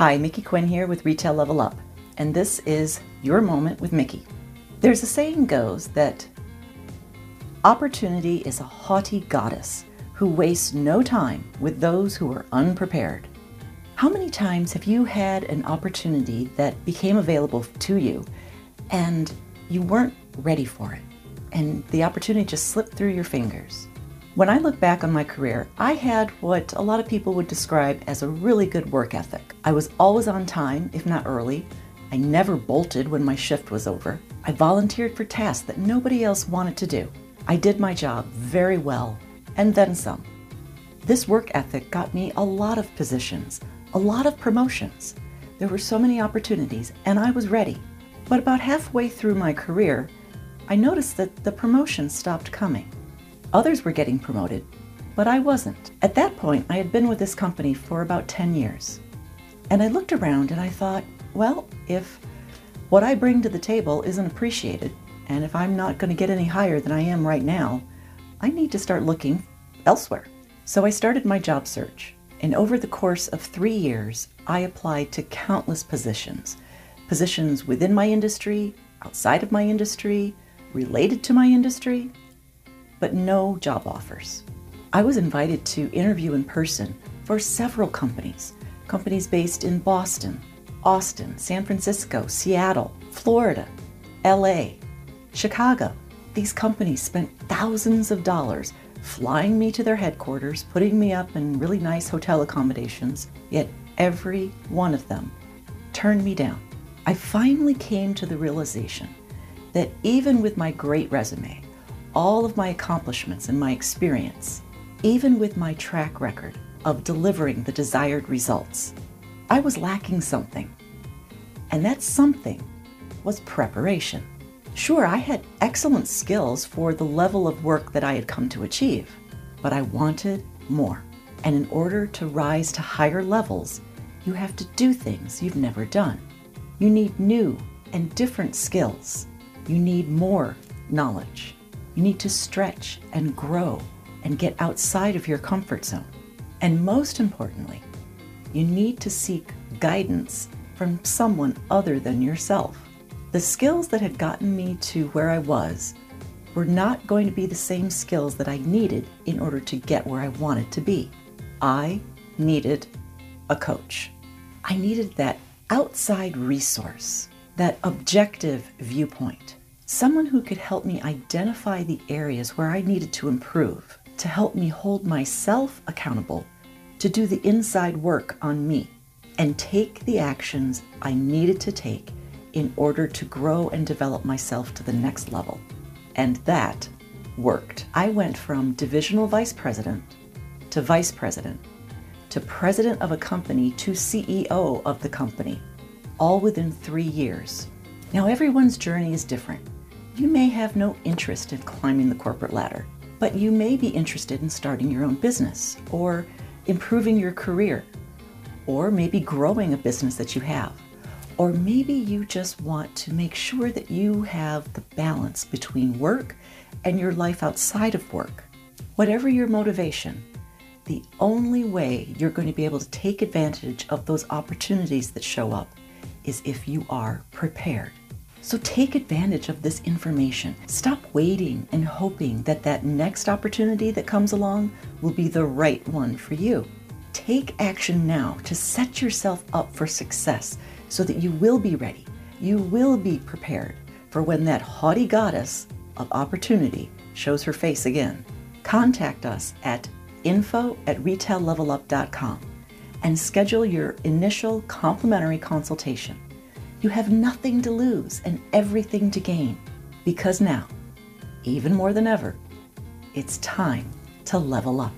Hi, Mickey Quinn here with Retail Level Up, and this is Your Moment with Mickey. There's a saying goes that opportunity is a haughty goddess who wastes no time with those who are unprepared. How many times have you had an opportunity that became available to you and you weren't ready for it? And the opportunity just slipped through your fingers. When I look back on my career, I had what a lot of people would describe as a really good work ethic. I was always on time, if not early. I never bolted when my shift was over. I volunteered for tasks that nobody else wanted to do. I did my job very well, and then some. This work ethic got me a lot of positions, a lot of promotions. There were so many opportunities, and I was ready. But about halfway through my career, I noticed that the promotions stopped coming. Others were getting promoted, but I wasn't. At that point, I had been with this company for about 10 years. And I looked around and I thought, well, if what I bring to the table isn't appreciated, and if I'm not going to get any higher than I am right now, I need to start looking elsewhere. So I started my job search. And over the course of three years, I applied to countless positions positions within my industry, outside of my industry, related to my industry, but no job offers. I was invited to interview in person for several companies, companies based in Boston, Austin, San Francisco, Seattle, Florida, LA, Chicago. These companies spent thousands of dollars flying me to their headquarters, putting me up in really nice hotel accommodations, yet every one of them turned me down. I finally came to the realization that even with my great resume, all of my accomplishments and my experience, even with my track record of delivering the desired results, I was lacking something. And that something was preparation. Sure, I had excellent skills for the level of work that I had come to achieve, but I wanted more. And in order to rise to higher levels, you have to do things you've never done. You need new and different skills. You need more knowledge. You need to stretch and grow and get outside of your comfort zone. And most importantly, you need to seek guidance from someone other than yourself. The skills that had gotten me to where I was were not going to be the same skills that I needed in order to get where I wanted to be. I needed a coach. I needed that outside resource, that objective viewpoint someone who could help me identify the areas where I needed to improve, to help me hold myself accountable, to do the inside work on me, and take the actions I needed to take in order to grow and develop myself to the next level. And that worked. I went from divisional vice president to vice president to president of a company to CEO of the company, all within three years. Now, everyone's journey is different. You may have no interest in climbing the corporate ladder, but you may be interested in starting your own business or improving your career, or maybe growing a business that you have. Or maybe you just want to make sure that you have the balance between work and your life outside of work. Whatever your motivation, the only way you're going to be able to take advantage of those opportunities that show up is if you are prepared. So take advantage of this information. Stop waiting and hoping that that next opportunity that comes along will be the right one for you. Take action now to set yourself up for success so that you will be ready. You will be prepared for when that haughty goddess of opportunity shows her face again. Contact us at info at retaillevelup.com and schedule your initial complimentary consultation. You have nothing to lose and everything to gain because now, even more than ever, it's time to level up.